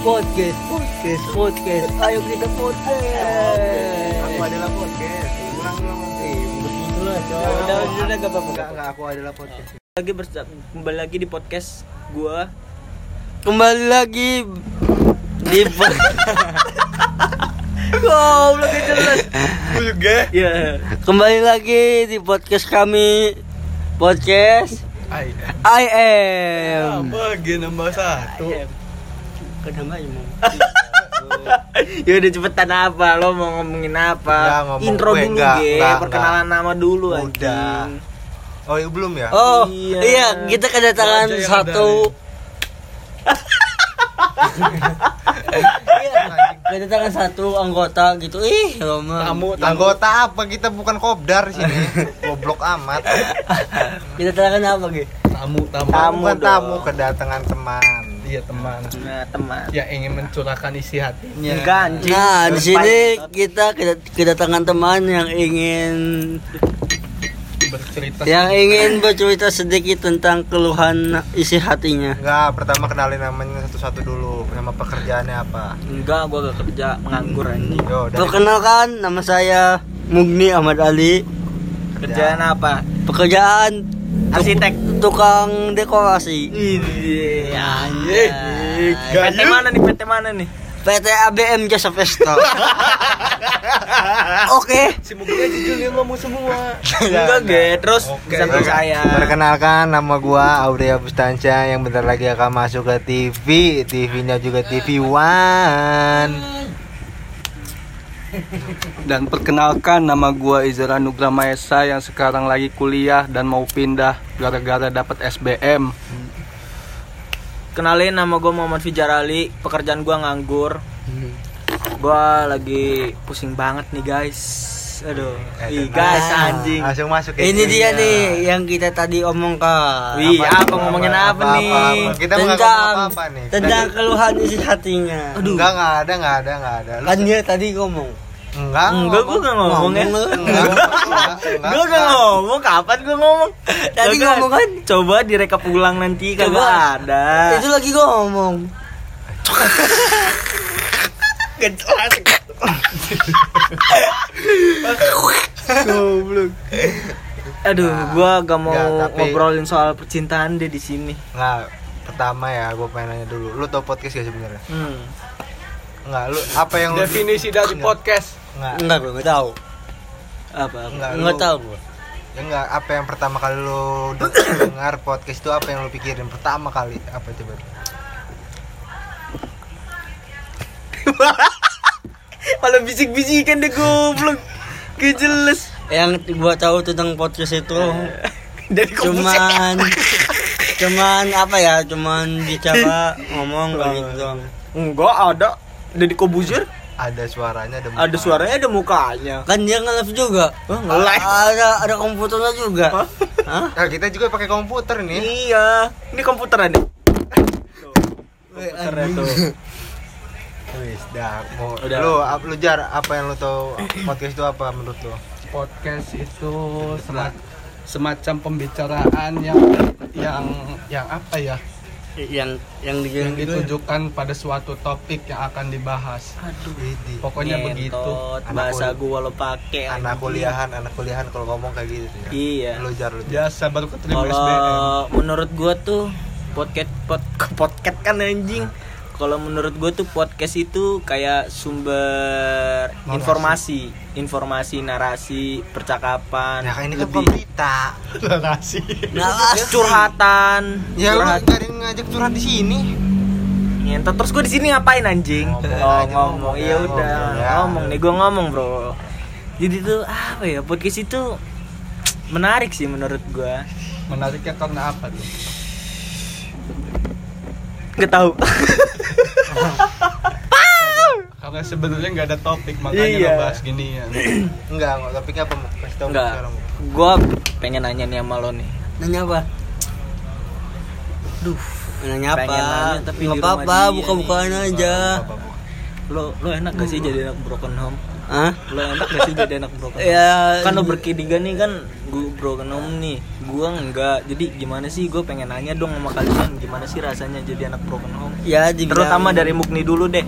podcast, podcast, podcast. Ayo kita podcast. Aku adalah podcast. Ulang ulang. Begitulah, coy. Ya Udah, udah, udah, gak apa-apa. Enggak enggak aku adalah podcast. lagi bersa- kembali lagi di podcast gua Kembali lagi di Goblok itu jelas. Aku juga. ya Kembali lagi di podcast kami Podcast. I am Bagi nambah satu. Kenapa ya mau? ya udah cepetan apa lo mau ngomongin apa Nggak, ngomong intro gue, dulu nggak, ge nggak, perkenalan nama dulu Udah. anjing Oh, iya, belum ya? Oh Iya. iya kita kedatangan satu Iya, kedatangan satu anggota gitu ih Roma Tamu, anggota apa? Kita bukan kopdar di sini. Goblok amat. kita kedatangan apa gitu Tamu, tamu. Tamu bukan tamu, kedatangan teman. Iya teman nah teman yang ingin mencurahkan isi hatinya. enggak anjing Nah di Terus sini kita keda- kedatangan teman yang ingin bercerita. yang ingin bercerita sedikit tentang keluhan isi hatinya. Enggak, pertama kenalin namanya satu-satu dulu. Nama pekerjaannya apa? enggak gua gak kerja menganggur anjing Yo, dari Perkenalkan nama saya Mugni Ahmad Ali. kerjaan apa Pekerjaan arsitek tukang dekorasi. ini anjing. PT mana nih PT mana nih PT ABM Jasa Pesta. Oke. Si Mugni aja dulu yang ngomong semua. enggak ge terus sampai saya Perkenalkan nama gua Aurea Bustanca yang bentar lagi akan masuk ke TV. TV-nya juga TV One. Dan perkenalkan nama gua Izara Nugra Maesa yang sekarang lagi kuliah dan mau pindah gara-gara dapat SBM. kenalin nama gue Muhammad Fijar Ali. Pekerjaan gue nganggur. Gue lagi pusing banget nih guys aduh Ih, guys Ah. anjing Langsung masuk ya. Ini dia nih yang kita tadi omongkan. Wih, apa, ngomongin apa, nih? Kita tentang ngomong apa nih? tentang keluhan isi hatinya. Aduh. Enggak, enggak ada, enggak ada, enggak ada. Kan dia tadi ngomong. enggak, enggak gue gak ngomong ya Ngomong enggak, gue gak ngomong kapan gue ngomong Tadi ngomong kan? coba direkap ulang nanti kagak ada Itu lagi ngomong. Goblok. aduh gue gak mau Enggak, tapi- ngobrolin soal percintaan deh di sini Enggak. Pertama ya, gue pengen nanya dulu. Lu tau podcast gak sebenarnya? hmm. Enggak, lu apa yang lu Definisi dari Enggak. podcast. Enggak. Enggak, gue enggak tahu. apa Enggak, Enggak lu- tahu gue. Ya enggak, apa yang pertama kali lu de- dengar podcast itu apa yang lu pikirin pertama kali? Apa coba? malah bisik-bisikan deh goblok Gak jelas Yang gua tahu tentang podcast itu dari cuman cuman apa ya? Cuman bicara ngomong gitu doang. Enggak ada. Dari Kobuzer Ada suaranya, ada ada muka. suaranya ada mukanya. Kan dia nge-live juga. Oh, nge-live? Ada ada komputernya juga. Hah? Nah, kita juga pakai komputer nih. Iya. Ini. Weh, Komputernya anjing. tuh. Wis, dah. Mau Udah. lu ap- lu jar apa yang lu tahu podcast itu apa menurut lu? Podcast itu sema- semacam pembicaraan yang yang yang apa ya? yang yang di Yang gitu. ditujukan pada suatu topik yang akan dibahas. Aduh. Widih. Pokoknya begitu. Ngentot, Anak Bahasa kul- gua lo pakai. Anak anjing. kuliahan, anak kuliahan kalau ngomong kayak gitu ya. Iya. Lu jar lu. jar. Biasa baru keterima Kalau SBM. menurut gua tuh podcast pod, podcast kan anjing. Kalau menurut gua tuh podcast itu kayak sumber Narasi. informasi, informasi, narasi, percakapan. Nah, kayak ini kan lebih pemberita. Narasi. Nah, curhatan. Ya lu curhat. gak ada yang ngajak curhat di sini. Ngentot terus gue di sini ngapain anjing? Ngomong oh ngomong, ngomong iya ya, udah ngomong ya. ngomong nih gue ngomong bro. Jadi tuh apa ya podcast itu menarik sih menurut gue. Menariknya karena apa tuh? Gak tahu. Karena sebenarnya nggak ada topik makanya Iya. ngebahas gini ya. Enggak, enggak, topiknya apa? Kasih tahu Enggak. Gue pengen nanya nih sama lo nih. Nanya apa? Duh, Nanya apa? Pengen nanya, tapi Nggak di rumah apa-apa, dia buka-bukaan aja. Lo lo enak gak sih jadi anak broken home? Hah? Lo enak gak sih jadi anak broken home? Ya Kan lo berketiga nih kan gue broken home nih. Gua enggak. Jadi gimana sih? Gue pengen nanya dong sama kalian Gimana sih rasanya jadi anak broken home? Ya dibilang Terutama dari Mukni dulu deh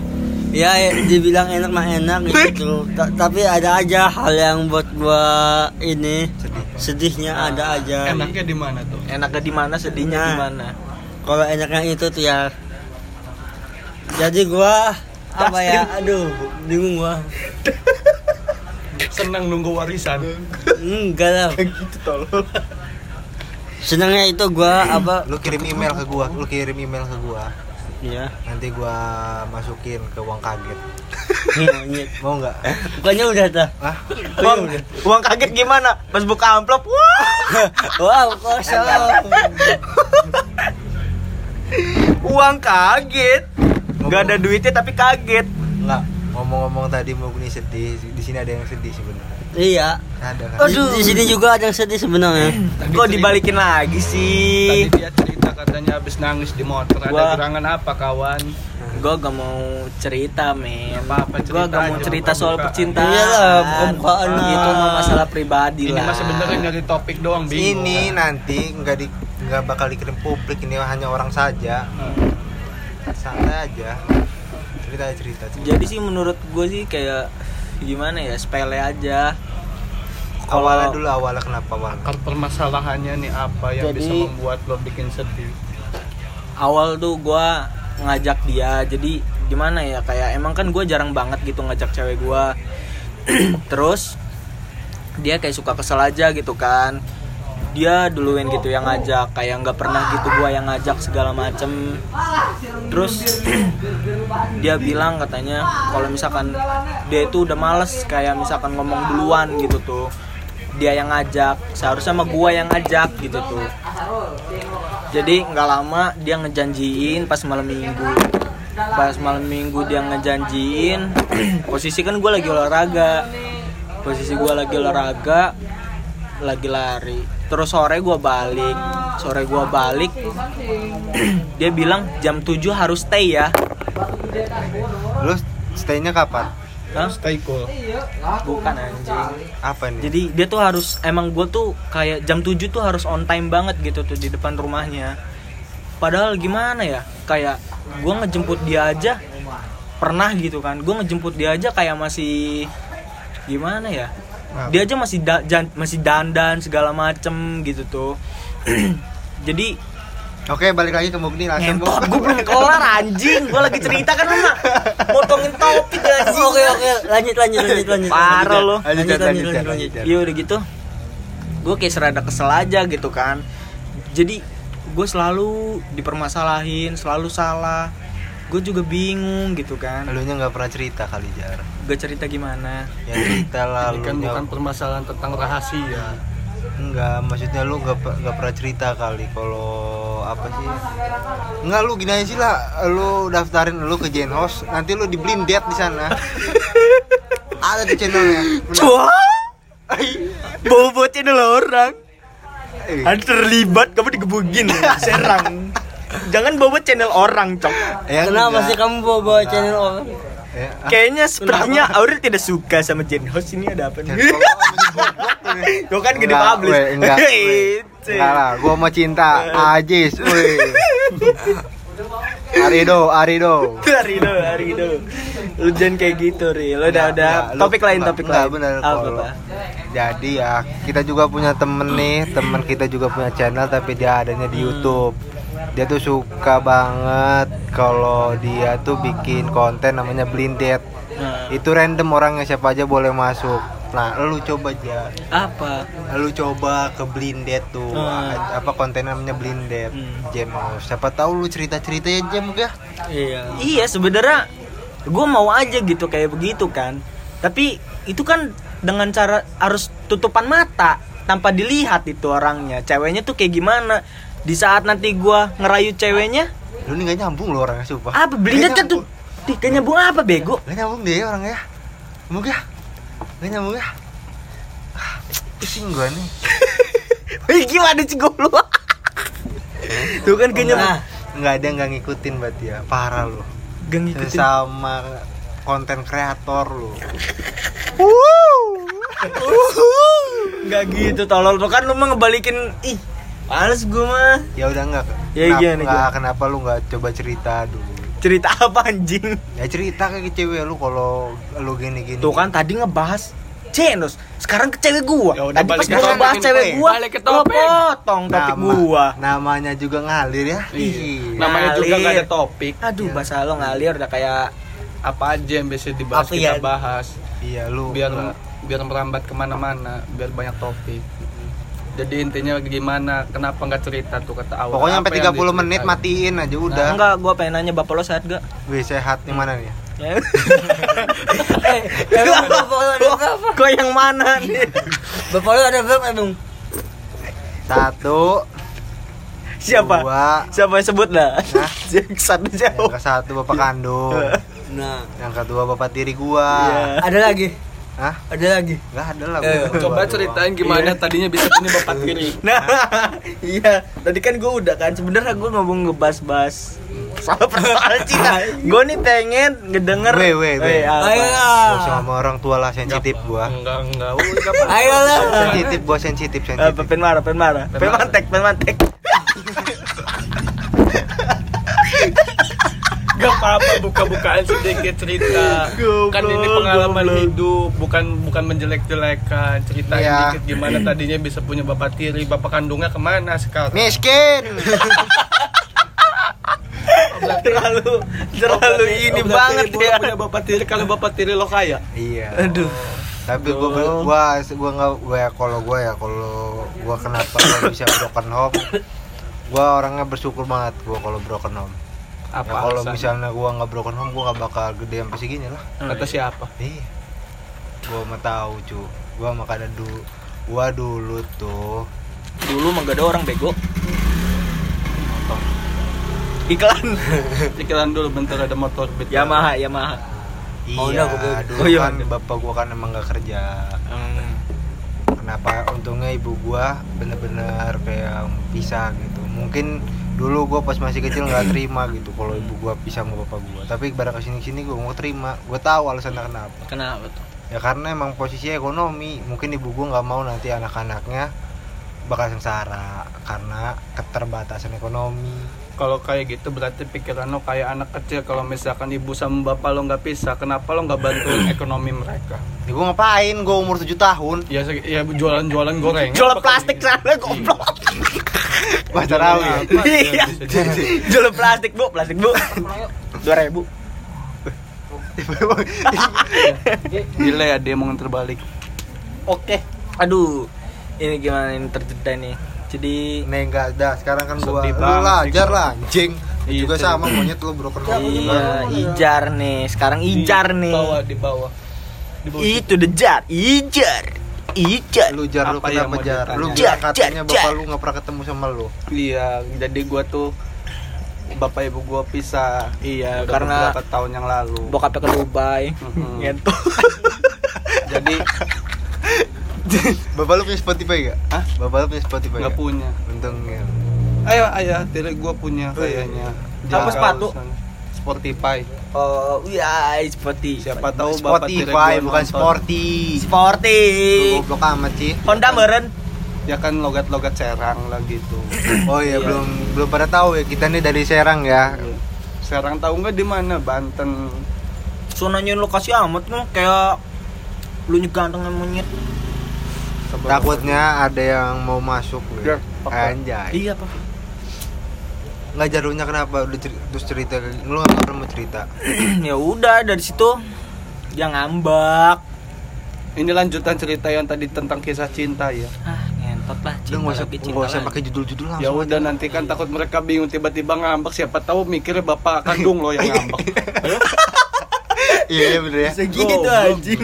ya, ya, dibilang enak mah enak gitu Ta- tapi ada aja hal yang buat gua ini sedihnya ada aja. Enaknya di mana tuh? Enaknya di mana sedihnya Nah. di mana? kalau enaknya itu tuh ya. Jadi gua apa ya? Aduh bingung gua Senang nunggu warisan. enggak lah gitu tolol. senangnya itu gua apa Lu kirim email ke gua, lu kirim email ke gua. ya Nanti gua masukin ke uang kaget. monyet Mau nggak? bukannya udah dah Hah? Uang, uang kaget gimana? Pas buka amplop Wah wow kosong Uang kaget Gak ada duitnya tapi kaget Enggak. Ngomong-ngomong tadi mau nih sedih, di sini ada yang sedih sebenarnya. iya Ada kan? di, di sini juga ada yang sedih sebenarnya Kok dibalikin lagi sih? Tadi dia cerita katanya habis nangis di motor. Ada Gua- gerangan apa kawan? Gue gak mau cerita men Apa-apa Gue cerita gak mau aja, cerita soal buka-bukaan. percintaan Iyalah, buka-bukaan lah. Itu mah masalah pribadi Ini lah mah sebenarnya nyari topik doang bingung. Ini nanti nggak di nggak bakal dikirim publik ini hanya orang saja. Santai aja. Cerita cerita. cerita. Jadi sih menurut gue sih kayak Gimana ya sepele aja Kalau- awalnya dulu awalnya kenapa awal? Akar permasalahannya nih apa yang Jadi- bisa membuat lo bikin sedih? awal tuh gua ngajak dia jadi gimana ya kayak emang kan gue jarang banget gitu ngajak cewek gua terus dia kayak suka kesel aja gitu kan dia duluin gitu yang ngajak kayak nggak pernah gitu gua yang ngajak segala macem. Terus dia bilang katanya kalau misalkan dia itu udah males kayak misalkan ngomong duluan gitu tuh. Dia yang ngajak seharusnya sama gua yang ngajak gitu tuh. Jadi nggak lama dia ngejanjiin pas malam minggu. Pas malam minggu dia ngejanjiin posisi kan gue lagi olahraga. Posisi gue lagi olahraga lagi lari terus sore gue balik sore gue balik dia bilang jam 7 harus stay ya Lu stay-nya kapan? Hah? Stay cool. bukan anjing Apa nih? jadi dia tuh harus emang gue tuh kayak jam 7 tuh harus on time banget gitu tuh di depan rumahnya padahal gimana ya kayak gue ngejemput dia aja pernah gitu kan gue ngejemput dia aja kayak masih gimana ya dia aja masih da- jan- masih dandan segala macem gitu tuh. Jadi Oke, balik lagi ke Mugni langsung. ngentot gue belum kelar anjing. Gue lagi cerita kan mama motongin topik anjing. Oke oke lanjut lanjut lanjut lanjut. Parah lo. Lanjut, lanjut lanjut, lanjut lanjut, lanjut lanjut. lanjut. Iya udah gitu. Gue kayak serada kesel aja gitu kan. Jadi gue selalu dipermasalahin Selalu salah. Gue juga bingung gitu kan. Lu nya nggak pernah cerita kali jar. Gue cerita gimana. Ya cerita lah Ini kan bukan permasalahan tentang rahasia. Enggak, maksudnya lu nggak pe- nggak pernah cerita kali kalau apa sih? Enggak lu gini aja sih lah, lu daftarin lu ke Genhouse, nanti lu di blindet di sana. Ada di channelnya. Wah. Bawa channel orang. Ada terlibat kamu digebukin. Serang. Jangan bawa channel orang cok. Ya kenapa enggak. sih kamu bawa bawa channel orang Ya, ah, Kayaknya sepertinya Aurel tidak suka sama Jen Host ini ada apa nih? Gue kan gede publish weh, enggak. Enggak lah, gua mau cinta Ajis, weh. Arido, Arido. Arido, Arido. Lu jangan kayak gitu, Ri. Lu udah ada topik lain, topik enggak, lain. bener, Apa? Jadi ya kita juga punya temen nih, temen kita juga punya channel tapi dia adanya di YouTube. Dia tuh suka banget kalau dia tuh bikin konten namanya blindet. Nah, Itu random orangnya siapa aja boleh masuk. Nah, lu coba aja. apa? Lu coba ke blindet tuh. Hmm. Apa konten namanya blindet? Hmm. Jam. Siapa tahu lu cerita-cerita ya jam gak? iya Iya, sebenarnya gue mau aja gitu kayak begitu kan. Tapi itu kan dengan cara harus tutupan mata tanpa dilihat itu orangnya. Ceweknya tuh kayak gimana? Di saat nanti gua ngerayu ceweknya, Lu nih gak nyambung lu orangnya sumpah. apa blindet kan tuh? Ih, Gak nyambung apa bego? Gak nyambung deh orangnya. Nyambung ya? Gak nyambung ya? Ah, Pusing gua nih. Wih, gimana sih gue lu? Tuh kan gak nyambung. Nggak ada yang nggak ngikutin berarti ya. Parah lu. Gak ngikutin. Sama konten kreator lu. Nggak gitu tolol lu kan lu mah ngebalikin ih males gue mah Ya udah enggak. Ya, kenapa, gimana, enggak, kenapa lu nggak coba cerita dulu? cerita apa anjing Ya cerita ke cewek lu kalau lu gini-gini. tuh kan tadi ngebahas Cenos sekarang ke cewek gua Ya udah, tadi pas gua ngebahas topik, cewek Pe. gua Balik ke topik. potong topik Nama- gua Namanya juga ngalir ya. Iya. Ih. Namanya juga Ngalir. gak ada topik. aduh Iya. bahasa lo ngalir udah kayak Apa aja yang bisa dibahas Apa kita ya? bahas. Iya lu. Biar nggak- biar merambat ke mana-mana, biar banyak topik. Jadi intinya gimana? Kenapa nggak cerita tuh kata awal? Pokoknya sampai yang 30 menit matiin aja udah. Nah, enggak gua pengen nanya bapak lo sehat gak Wih sehat di mana nih? eh emang bapak lo ada yang mana nih bapak lo ada berapa dong Satu, siapa dua, siapa yang sebut dah Hah? satu yang jauh ke satu bapak kandung, Nah, yang kedua bapak tiri gua. Iya. ada lagi. Hah? Ada lagi. Enggak ada lah. Eh, Coba gua ceritain gimana tadinya bisa punya bapak tiri. Nah, iya. Tadi kan gue udah kan sebenarnya gue ngomong ngebahas-bahas soal persoalan cinta. Gue nih pengen ngedenger. Weh, weh, weh. Eh? Ayo sama orang tua lah sensitif gua. Enggak, enggak. Udah, enggak apa-apa. Ayo lah. Sensitif gua sensitif sensitif. pen marah, pen marah. Pen mantek, pen mantek. Gak apa-apa buka-bukaan sedikit cerita. kan ini pengalaman goblok. hidup, bukan bukan menjelek-jelekan. Ceritain Iya. dikit gimana tadinya bisa punya bapak tiri, bapak kandungnya ke mana sekarang? Miskin. terlalu terlalu ini Oh, banget ya. punya bapak tiri kalau bapak tiri lo kaya. iya. Aduh. Tapi gua ber- gua gua nggak gua ya kalau gua ya kalau gua kenapa gua bisa broken home. Gua orangnya bersyukur banget gua kalau broken home. Apa Ya, kalau misalnya gua nggak broken home gua nggak bakal gede sampai segini lah. kata siapa? Iya. Gua mah tahu cu. Gua mah kada dulu. Gua dulu tuh Dulu mah gak ada orang bego. Iklan. Pikiran dulu bentar ada motor beat. Yamaha, Yamaha. iya, Oh, udah, gua- dulu oh, iya. kan bapak gua kan emang nggak kerja. Hmm. Kenapa untungnya ibu gua bener-bener kayak pisah gitu. Mungkin dulu gua pas masih kecil nggak terima gitu kalau ibu gua pisah sama bapak gua. Tapi pada ke sini sini gua mau terima. Gua tahu alasannya kenapa. Kenapa tuh? Ya karena emang posisi ekonomi. Mungkin ibu gua nggak mau nanti anak-anaknya bakal sengsara karena keterbatasan ekonomi. Kalau kayak gitu berarti pikiran lo kayak anak kecil kalau misalkan ibu sama bapak lo nggak pisah, kenapa lo nggak bantuin ekonomi mereka? Ya ngapain? Gua umur 7 tahun. Ya, ya jualan-jualan goreng. Jualan plastik sana goblok. Wah, tarawih ya? Iya. Jualan plastik, Bu. Plastik, Bu. 2000. Gila ya dia mau terbalik. Oke. Aduh. Ini gimana ini terjeda nih. Jadi Nih enggak ada, sekarang kan gua lu banget lah, anjing. Lu Iya, juga sama monyet lu broken home juga. Iya, ijar nih. Sekarang ijar Di nih. bawah, di bawah. Di bawah. Itu the jar, ijar. Ijar. Lu jar lu kenapa jar? Lu Jar, katanya jar, bapak jar. lu nggak pernah ketemu sama lu. Iya, jadi gua tuh bapak ibu gua pisah. Iya, Udah karena beberapa tahun yang lalu. bokapnya ke Dubai. Mhm. Ngentot. Jadi Bapak lu punya Spotify gak? Hah? Bapak lu punya Spotify nggak gak? punya. Untungnya. Ayo, ayah, tiri gua punya kayaknya. Apa sepatu? Spotify. Oh, iya, seperti Siapa tahu bapak Spotify gua bukan nonton. sporty. Sporty. Lu goblok amat sih. Honda meren. Ya kan logat-logat Serang lah gitu. Oh iya, Iya. belum belum pada tahu ya kita nih dari Serang ya. Serang tahu nggak di mana? Banten. So nanyain lokasi amat lu kayak lu ganteng monyet. Takutnya ada yang mau masuk apa? Anjay. Iya, Pak. Nggak jarunya kenapa udah cer- terus cerita lu nggak pernah mau cerita. ya udah dari situ dia ngambak. Ini lanjutan cerita yang tadi tentang kisah cinta ya. Ah, ngentot lah cinta nggak usah nggak usah pakai judul-judul langsung. Ya udah nanti kan takut mereka bingung tiba-tiba ngambek siapa tahu mikirnya bapak kandung lo yang ngambek. Iya iya, bener ya. Segitu Goblok. anjing.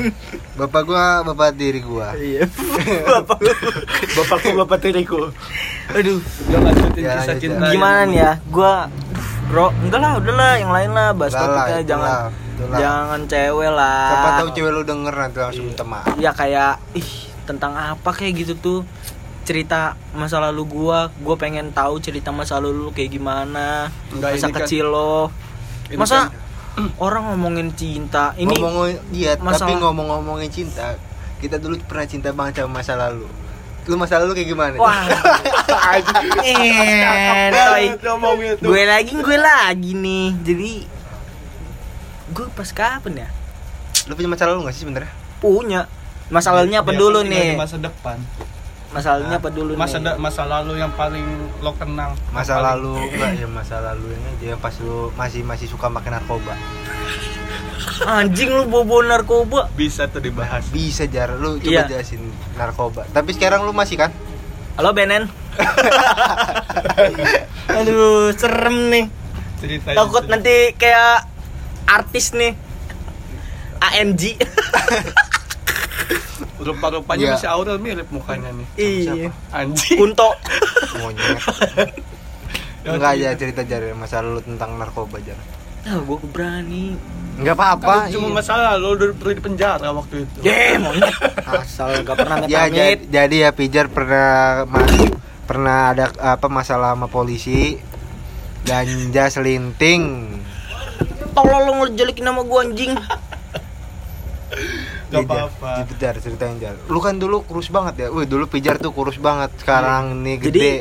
Bapak gua bapak diri gua. Iya. Bapak Bapakku bapak tiriku. Aduh. Udah lanjutin Ya, kisah cinta. Gimana nih ya? Gua Bro, enggak lah, udahlah yang lain lah bahas Udah lah, topiknya jangan lah, itu lah. jangan cewek lah. Siapa tahu cewek lu denger nanti langsung minta maaf. ya kayak ih tentang apa kayak gitu tuh cerita masa lalu gua gua pengen tahu cerita masa lalu lu kayak gimana Enggak, masa kan- kecil lo ini masa kan- orang ngomongin cinta. Ini ngomong iya tapi masalah- ngomong-ngomongin cinta kita dulu pernah cinta banget sama masa lalu. Lu masa lalu kayak gimana? Wah. Ngomongin gue lagi gue lagi nih. Jadi gue pas kapan ya? Lu punya masa lalu gak sih sebenarnya? Punya. Masalahnya apa dulu nih? masa depan masalahnya apa dulu masa nih? da- masa lalu yang paling lo kenang masa paling- lalu enggak ya masa lalu ini dia pas lu masih masih suka makan narkoba. Anjing lu bobo narkoba. Bisa tuh dibahas. Bisa jar. Lu coba Iya. jelasin narkoba. Tapi sekarang lu masih kan? Halo Benen. Aduh serem nih. Cerita takut nanti kayak artis nih. AMG rupa-rupanya Iya. masih Aurel mirip mukanya nih. Iya. anjing. Kunto. Monyet. Enggak ya cerita jar masa lalu tentang narkoba jar. Ah gue berani enggak apa-apa cuma iya. masalah lo udah pernah di penjara waktu itu. Ye monyet. Asal gak pernah ya jadi, jadi ya pijar pernah pernah ada apa masalah sama polisi. Ganja selinting. Tolong lo ngejelekin nama gue anjing. Iya, Gak apa-apa. Gitu, Jar, ceritain jar. Lu kan dulu kurus banget ya? Wih dulu pijar tuh kurus banget. Sekarang nih Jadi- gede.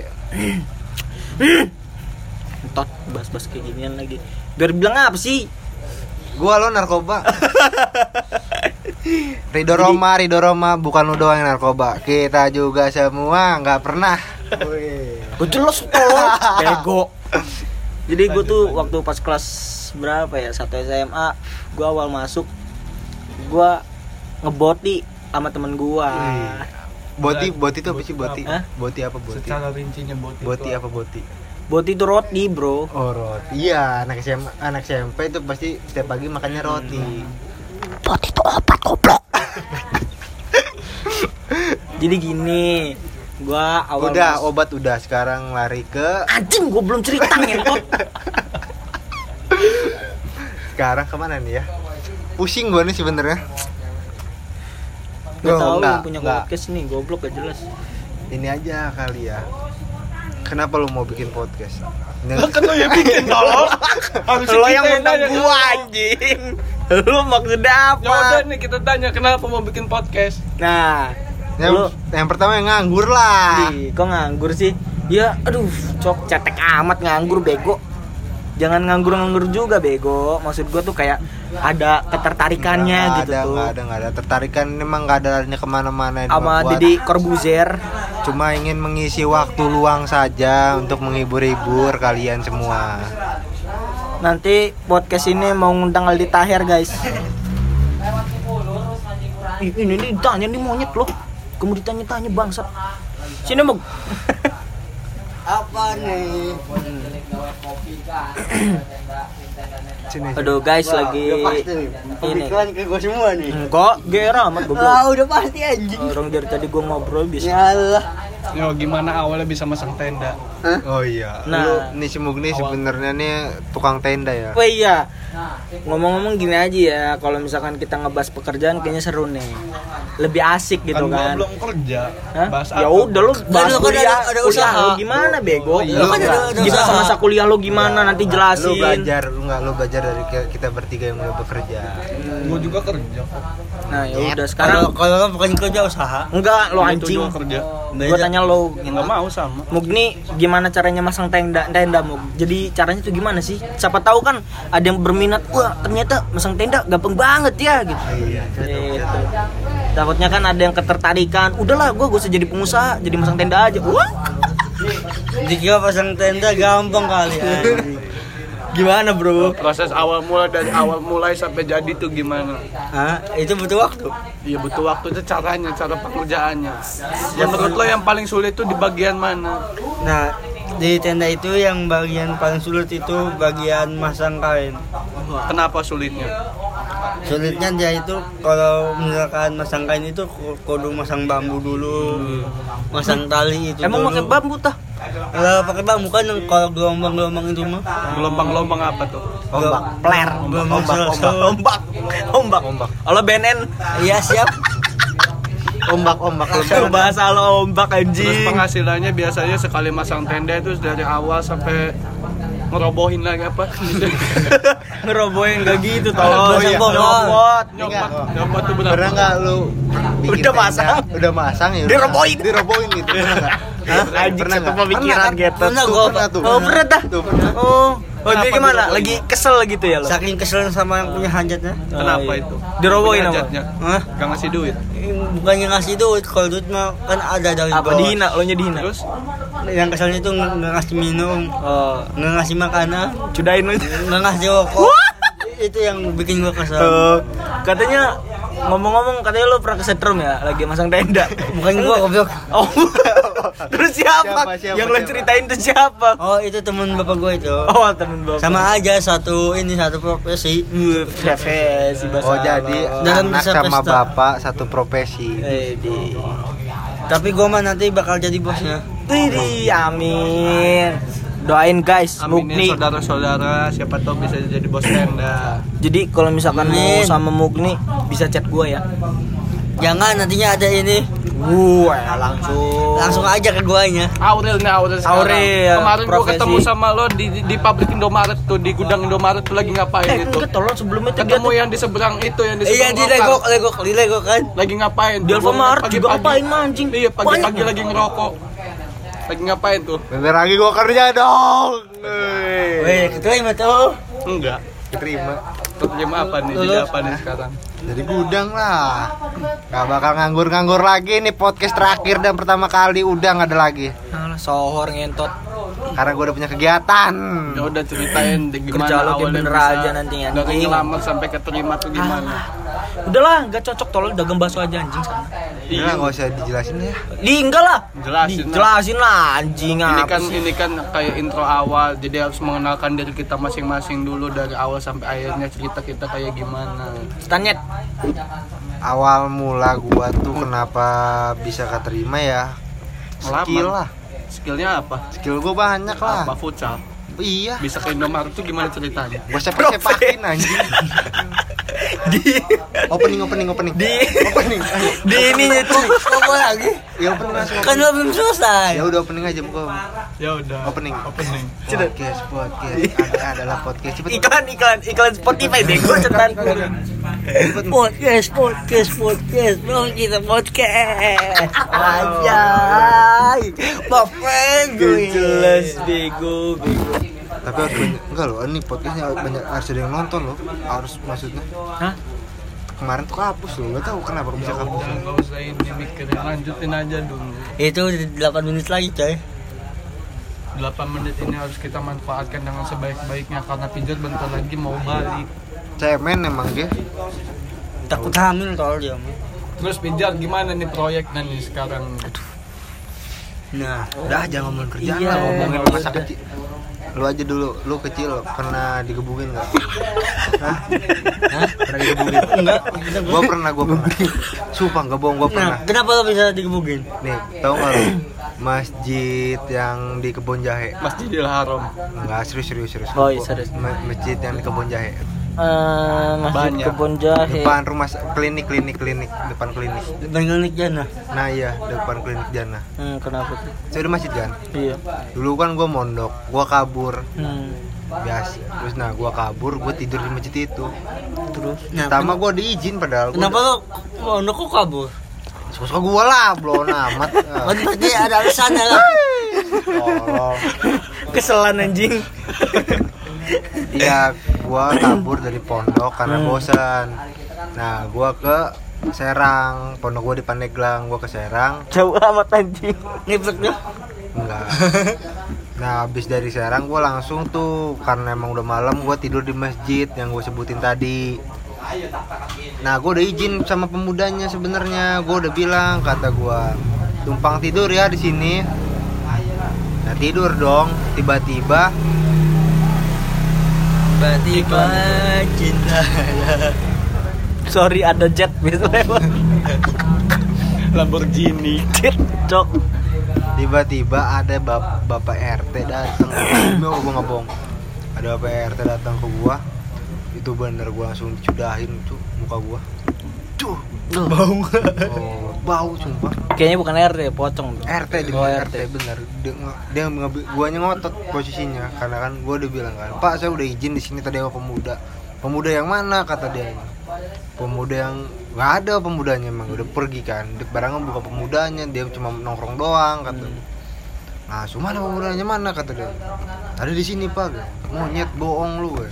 Entot bahas-bahas kayak ginian lagi. Biar bilang apa sih? Gua lo narkoba. Rido Roma Rido Roma. Bukan lu doang yang narkoba. Kita juga semua nggak pernah. Gue jelas tolong. Bego. Jadi gue tuh waktu pas kelas berapa ya? Satu SMA gue awal masuk gue ngeboti sama temen gue boti boti itu apa sih boti Hah? boti apa boti secara rincinya boti boti itu apa boti boti itu roti bro Oh roti. Iya, anak SMA, anak SMP itu pasti setiap pagi makannya roti. jadi gini gue awal Udah, masuk- obat udah. Sekarang lari ke anjing gue belum cerita ngentot sekarang ke mana nih ya? Pusing gue nih sebenarnya. Gak Oh, tau enggak, yang punya enggak. podcast nih goblok gak jelas Ini aja kali ya. Kenapa lu mau bikin podcast? Kan lo yang bikin tolong harus lo yang nanya gue anjing lo maksudnya ya udah apa nih kita tanya kenapa mau bikin podcast nah yang, lo yang pertama yang nganggur lah. Ih, kok nganggur sih? Ya, aduh, cok cetek amat nganggur bego. Jangan nganggur-nganggur juga bego. Maksud gua tuh kayak ada ketertarikannya Nggak gitu ada, tuh. nggak ada, nggak ada. Tertarikan memang nggak ada larinya ke mana-mana. ini Sama Deddy Corbuzier. Cuma ingin mengisi waktu luang saja untuk menghibur-hibur kalian semua. Nanti podcast ini mau ngundang Aldi Tahir, guys. Ini nih ditanya nih monyet loh. Kamu ditanya-tanya bangsat. Sini, Bang. Apa nih? Sini. Aduh, guys Wah, lagi udah pasti nih. ini. Pemikiran ke gue semua nih. Enggak, gera amat goblok. Ah, udah pasti anjing. Orang dari tadi gua ngobrol bisa. Ya Allah. Yo, gimana awalnya bisa masang tenda Oh iya. Nah. Lu nih si Mugni sebenarnya nih tukang tenda ya. Oh iya. Ngomong-ngomong gini aja ya, kalau misalkan kita ngebahas pekerjaan kayaknya seru nih. Lebih asik gitu kan kan. belum kerja Hah? bahas Ya udah lu bahas lu kan kuliah, ada- ada kuliah usaha. lu gimana bego? Oh, iya. Lu Lu kan ada- ada gimana usaha. masa kuliah lu gimana nanti Lu jelasin. belajar, lu nggak lu belajar dari kita bertiga yang udah bekerja. gua juga kerja kok Nah, ya udah sekarang kalau lo bukan kerja usaha. enggak lo anjing. kerja Gua tanya lo nggak mau sama Mugni gimana caranya masang tenda tenda Mug? Jadi caranya tuh gimana sih? Siapa tahu kan ada yang berminat, wah ternyata masang tenda gampang banget ya gitu. Iya, Gitu. Takutnya kan ada yang ketertarikan. Udahlah, gua gak usah jadi pengusaha, jadi masang tenda aja. Wah, Dikira pasang tenda gampang kali anjing. gimana bro? proses awal mulai dari awal mulai sampai jadi tuh gimana Hah? Itu butuh waktu. Iya butuh waktu itu caranya, cara pengerjaannya. Yang menurut lo yang paling sulit itu di bagian mana? Nah, di tenda itu yang bagian paling sulit itu bagian masang kain. Kenapa sulitnya? Sulitnya dia itu kalau misalkan masang kain itu ku- kudu masang bambu dulu, masang tali itu. Emang pakai bambu tah? Kalau pakai bambu kan yang kalau gelombang-gelombang itu mah. Gelombang-gelombang apa tuh? Ombak. Pler. Gelombang Ombak, ombak. Ombak. Ombak. Halo BNN. Iya siap. Ombak, ombak. Kalau bahasa lo ombak Terus anjing. penghasilannya biasanya sekali masang tenda itu dari awal sampai ngerobohin lagi apa ngerobohin gak gitu tau Oh, iya. nyopot Enggak, kok. nyopot tuh berapa Pernah nggak lu Udah masang? Udah masang ya? udah. Dirobohin. Dirobohin gitu. Pernah? Anjing satu nggak? pemikiran Pernah, gitu. Pernah, Tuh, gua pernah tuh. oh pernah dah oh oh jadi Kenapa gimana lagi kesel gitu ya lo Saking kesel sama yang punya hajatnya. kenapa Oh, iya. itu Dirobohin apa? Hajatnya. Hah? gak ngasih duit Bukannya ngasih duit, kalau duit mah kan ada dari apa dihina lo nya dihina terus Yang keselnya tuh nggak ngasih minum, oh nggak ngasih makanan, cudain lo nggak ngasih rokok. Itu yang bikin gua kesel. Eh, katanya ngomong-ngomong katanya lo pernah kesetrum ya lagi masang tenda Bukan gua goblok. oh terus siapa, Siapa, siapa, yang lo ceritain tuh siapa Oh, itu temen bapak gua itu. oh temen bapak Sama aja satu ini satu profesi. Uh, profesi bahasa Oh jadi. Dalam anak bisa sama bapak satu profesi. Eh, di. Tapi gua mah nanti bakal jadi bosnya. Widih, amin. Doain guys, aminin Mukni. saudara-saudara siapa tahu bisa jadi bos tenda Jadi kalau misalkan mau sama Mukni bisa chat gua ya. Jangan nantinya ada ini. Gue langsung. Langsung aja ke guanya. Aurel nih Aurel sekarang. Aurel, Kemarin gua ketemu sama lo di, di, di pabrik Indomaret tuh di gudang Indomaret tuh lagi ngapain Eh, itu? enggak tolong sebelum itu Ketemu yang di seberang itu yang di Iya seberang di lokal. legok, legok, di legok kan. Lagi ngapain? Di tuh? Alfamart juga ngapain mancing? Iya pagi-pagi lagi ngerokok. Lagi ngapain tuh? Bentar lagi gua kerja dong. Weh, keterima tuh. Enggak. Keterima. Terima apa nih? Jadi apa nih sekarang? Dari gudang lah. Gak bakal nganggur-nganggur lagi nih podcast terakhir dan pertama kali udah nggak ada lagi. Sohor ngentot. Karena gue udah punya kegiatan. Ya udah ceritain deh gimana Kerja lo awalnya bener aja nantinya, Dari anjing. ngelamar sampai keterima tuh gimana? Udahlah, nggak cocok tolong dagang bakso aja anjing sana. Iya, nggak usah dijelasin ya. Di enggak lah. Jelasin lah. Jelasin lah anjing Ini kan sih? ini kan kayak intro awal, jadi harus mengenalkan diri kita masing-masing dulu dari awal sampai akhirnya cerita kita kayak gimana. Tanyet. Awal mula gua tuh kenapa bisa keterima ya? Skill lah. Skillnya apa? Skill gua banyak lah. Apa futsal? Iya. Bisa ke Indomaret tuh gimana ceritanya? Gua sepak-sepakin anjing. Di Opening, opening, opening. di Opening. di ininya tuh. Apa lagi? Ya opening langsung. Kan lo belum selesai. Ya udah opening aja muka. Ya udah. Opening. Opening. Podcast, podcast. Ada adalah podcast. Cepet. Iklan iklan iklan Spotify bego cetan. Podcast, podcast, podcast, dong kita podcast. Anjay, Bapak gue. Jelas bego bego. Tapi harus banyak, enggak loh, ini podcastnya banyak harus ada yang nonton loh. Harus maksudnya. Hah? Kemarin tuh kapus loh, gak tahu kenapa bisa Ya kapus. udah nggak usah ini mikirin lanjutin aja dulu. Itu 8 menit lagi coy. 8 menit ini harus kita manfaatkan dengan sebaik-baiknya karena pijat bentar lagi mau balik. Cemen emang dia. Takut hamil tol dia. mah. Terus pijat gimana nih proyeknya nih sekarang? Nah, Udah jangan ngomongin kerjaan Iya. lah, ngomongin masa kecil. Lu aja dulu, lu kecil pernah digebukin nggak? Hah? Hah? Pernah digebukin? enggak. Gua pernah, gua pernah. Sumpah nggak bohong, gua Nah, pernah. kenapa lo bisa digebukin? Nih, tahu nggak lu? Masjid yang di Kebon Jahe. Masjidil Haram. Enggak, serius serius serius. Oh, iya, serius. Ma- Masjid yang di Kebon Jahe. Eh, masjid Banyak. kebun jahe. Depan rumah klinik klinik klinik, depan klinik. Depan klinik jana. Nah iya, depan klinik Jana. Hmm, kenapa tuh? Saya udah masjid kan? Iya. Dulu kan gua mondok, gua kabur. Hmm. Biasa. Terus nah gua kabur, gua tidur di masjid itu. Terus Nah, Pertama gua diizin padahal. kenapa lo mau kok kabur? Suka gua lah, belum amat. Berarti ada alasannya lah. Keselan anjing. Iya, gua kabur dari pondok karena Hmm. bosan. Nah, gua ke Serang, pondok gua di Pandeglang, gua ke Serang. Jauh amat anjing. Ngeblek dia. Enggak. Nah, habis dari Serang gua langsung tuh karena emang udah malam gua tidur di masjid yang gue sebutin tadi. Nah, gua udah izin sama pemudanya sebenarnya. Gua udah bilang kata gua, "Tumpang tidur ya di sini." Nah, tidur dong. Tiba-tiba Tiba-tiba cinta. Sorry ada jet bis lewat. Lamborghini. Jet, cok. tiba-tiba ada bap- bapak RT datang gua nggak bohong ada bapak RT datang ke gua itu bener gua langsung dicudahin tuh muka gua Duh, Bau. oh, bau sumpah. Kayaknya bukan RT, pocong tuh. RT di Oh, RT. RT. bener. Dia, dia nge- guanya ngotot posisinya karena kan gua udah bilang kan, "Pak, saya udah izin di sini tadi sama pemuda." Pemuda yang mana kata dia. Pemuda yang nggak ada pemudanya emang udah pergi kan. Barangnya bukan pemudanya, dia cuma nongkrong doang kata. Nah, cuma mana pemudanya mana kata dia. Ada di sini, Pak. Monyet bohong lu, gue.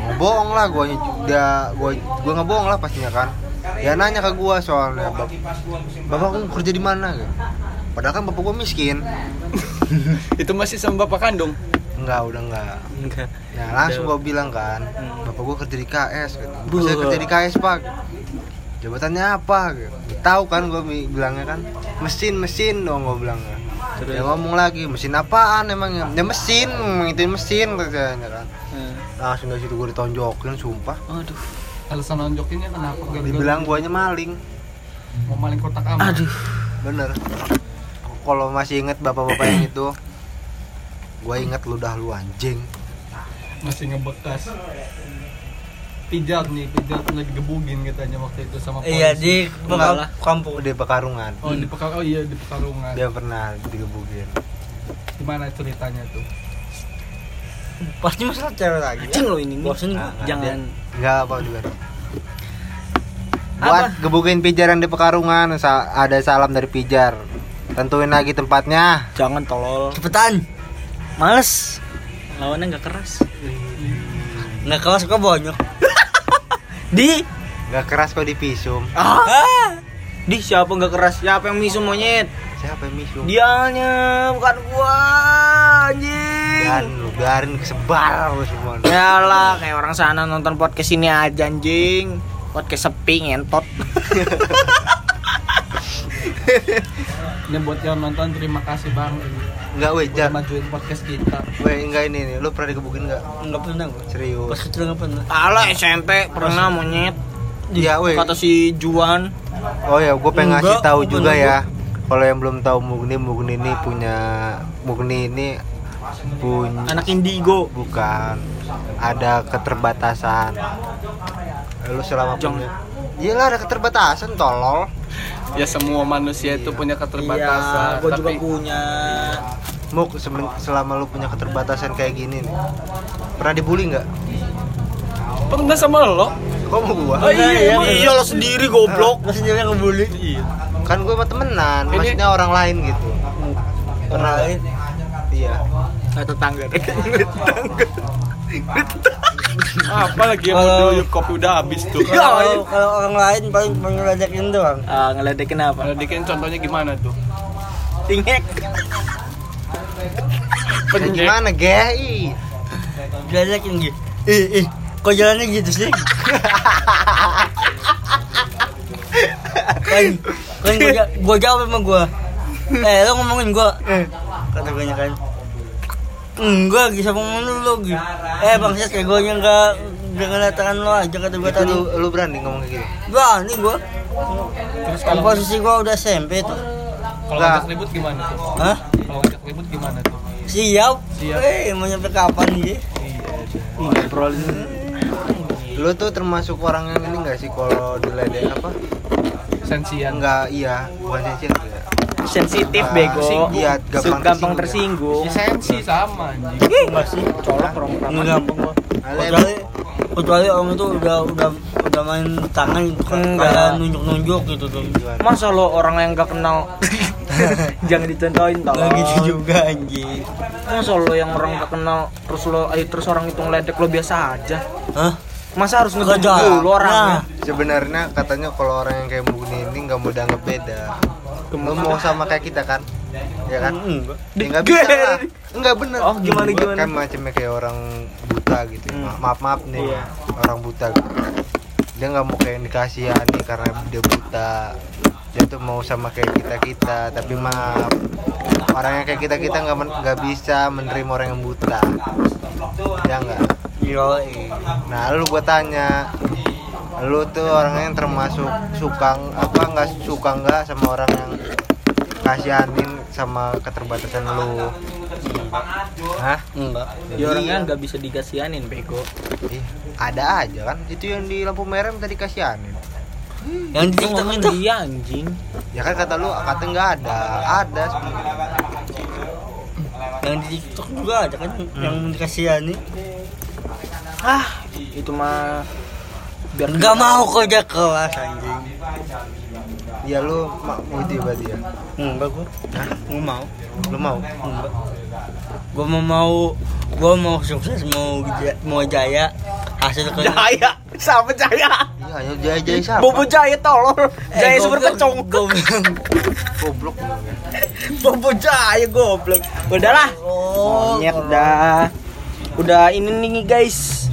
Mau bohong lah gua dia gua gua nggak bohong lah pastinya kan. Dia nanya ke gua soalnya, "Bap- Bapak kamu kerja di mana? Gitu. Padahal kan bapak gua miskin. Itu masih sama bapak kandung. Enggak, udah enggak. Enggak. Nah, langsung gua bilang kan, bapak gua kerja di KS gitu. Saya kerja di KS, Pak. Jabatannya apa? Gitu. Tahu kan gua bi- bilangnya kan, mesin mesin dong gua bilangnya. Dia ngomong lagi, mesin apaan emangnya? Ya mesin, itu mesin katanya kan. Hmm. Langsung dari situ gua ditonjokin, sumpah. Aduh. Alasan nonjokinnya kenapa? Gara-gara Dibilang guanya maling. mau maling kotak amal. Aduh. Bener. Kalau masih inget bapak-bapak yang itu, gua inget lu dah lu anjing. Masih ngebekas. Pijat nih, pijat lagi gebugin katanya waktu itu sama polisi. Iya di Enggak kampung. Udah Pekarungan. Oh, di Pekar oh iya di Pekarungan. Dia pernah digebukin. Gimana ceritanya tuh? Pasti masalah cewek lagi. Cing lo ini. Bosen Ah, gua. Jangan. Enggak apa juga. Buat gebukin pijar yang di Pekarungan, ada salam dari pijar. Tentuin lagi tempatnya. Jangan tolol. Cepetan. Males. Lawannya nggak keras. Nggak kelas kok banyak. Di. Gak keras kok di pisum. Ah. Di siapa nggak keras? Siapa yang misu monyet? Siapa yang misum? Dianya, bukan gua. Anjing. Dan lu biarin kesebar lu semua. Yalah, kayak orang sana nonton podcast ini aja anjing. Podcast sepi ngentot. Ini buat yang nonton terima kasih bang Enggak weh, Jar. majuin podcast kita. Weh, enggak ini nih. Lu pernah digebukin enggak? Nggak pernah gua. Pas Serius. kecil nggak pernah. Alah SMP pernah monyet. Iya, weh. Kata si Juan. Oh ya, gue pengen ngasih Enggak, tahu juga gua. ya. Kalau yang belum tahu Mugni, Mugni ini punya Mugni ini punya Anak indigo. bukan ada keterbatasan. Lu selama Jong. punya Iyalah ada keterbatasan tolol. Ya semua manusia itu punya keterbatasan. Iya, gua juga tapi punya. Muk selama lu punya keterbatasan kayak gini nih. Pernah dibully nggak? pernah sama lo? Kok mau gua? Oh, iya, iya, iya. iya lo sendiri goblok. Lo sendiri yang ngebully. Kan gue sama temenan, Ini- maksudnya orang lain gitu. Orang lain. Iya. Nah, tetangga. Apa lagi yang Kalau- mau diuyup kopi udah habis tuh. Kalau kalau orang lain paling ngeledekin doang. Ah, ngeledekin apa? Dikin contohnya gimana tuh? Tingek. Ya, gimana, Ge? Ih. Ngeledekin gitu. Ih, ih, kok jalannya gitu sih? kan, kan gua jawab sama gua. Eh, lo ngomongin gua. Kata gue kan. Enggak, lagi sama ngomong lu lagi. Eh, bangsat kayak gue enggak enggak ngeliat tangan lo aja kata gue tadi. lu, lu berani ngomong kayak gitu? Nih gua. Terus Kan kalau posisi gua udah SMP tuh. kalau Enggak. ngajak ribut gimana tuh? Hah? Kalau ngajak ribut gimana tuh? Siap. Siap. Eh, mau nyampe kapan dia? Ngobrolin. Lu tuh termasuk orang yang ini enggak sih kalau diledek apa? Sensian. Enggak, iya, bukan sensian ya. Sensitif Ah, bego. iya, gampang gampang tersinggung. tersinggung. Si sensi sama anjing. Enggak sih. Colok orang Enggak gampang gua. Kecuali kecuali orang itu udah udah udah main tangan gitu kan. Enggak. Kayak nunjuk-nunjuk gitu tuh. Masa lo orang yang gak kenal Jangan dicontohin tau Enggak gitu juga anjing. Masa lo yang orang gak kenal Terus lo ayo terus orang itu ngeledek lo biasa aja Hah? Masa harus ada. dulu orangnya Nah, Sebenarnya katanya kalau orang yang kayak Mugni ini nggak mau dianggap beda. Lu mau sama kayak kita kan? Ya kan? enggak. Ya nggak bisa lah. Enggak bener. Oh, gimana, Gua gimana? Kan macamnya kayak orang buta gitu. Hmm. Ma- Maaf maaf nih, Iya. orang buta. Gitu. Dia nggak mau kayak dikasihani karena dia buta. Dia tuh mau sama kayak kita kita, tapi maaf. Orang yang kayak kita kita nggak men- nggak bisa menerima orang yang buta. Ya enggak. Yoi. Nah, lu gua tanya, lu tuh orangnya yang termasuk suka apa nggak suka nggak sama orang yang kasihanin sama keterbatasan lu? Hah? Enggak. Dia orangnya gak bisa dikasihanin bego Ih, ada aja kan? Itu yang di lampu merah minta dikasihanin. Yang di Lu TikTok ngomong itu. dia anjing. Ya kan kata lu kata nggak ada, ada sebenarnya. Yang di TikTok juga ada kan yang dikasihani. Ah, itu mah biar Enggak mau kerja kelas anjing. Ya lu ma- mau itu ya berarti ya. Enggak gua. Hah? Enggak mau. Lu mau? Enggak. Gua mau mau gua mau sukses mau mau jaya hasil kerja. Jaya, siapa Jaya? Iya, ayo jaya jaya siapa? Bobo Jaya tolol. Jaya Eh, super goblok, kecong. goblok. Bobo Jaya goblok. Udahlah. Oh, Monyet dah. Udah ini nih guys.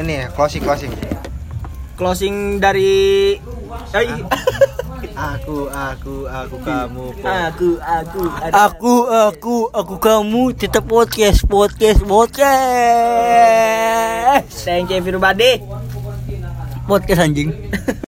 Ini ya, closing closing. Closing dari Aku, aku, aku, kamu. aku aku Aku, aku, aku kamu tetap podcast, podcast, podcast, Thank you everybody. podcast anjing.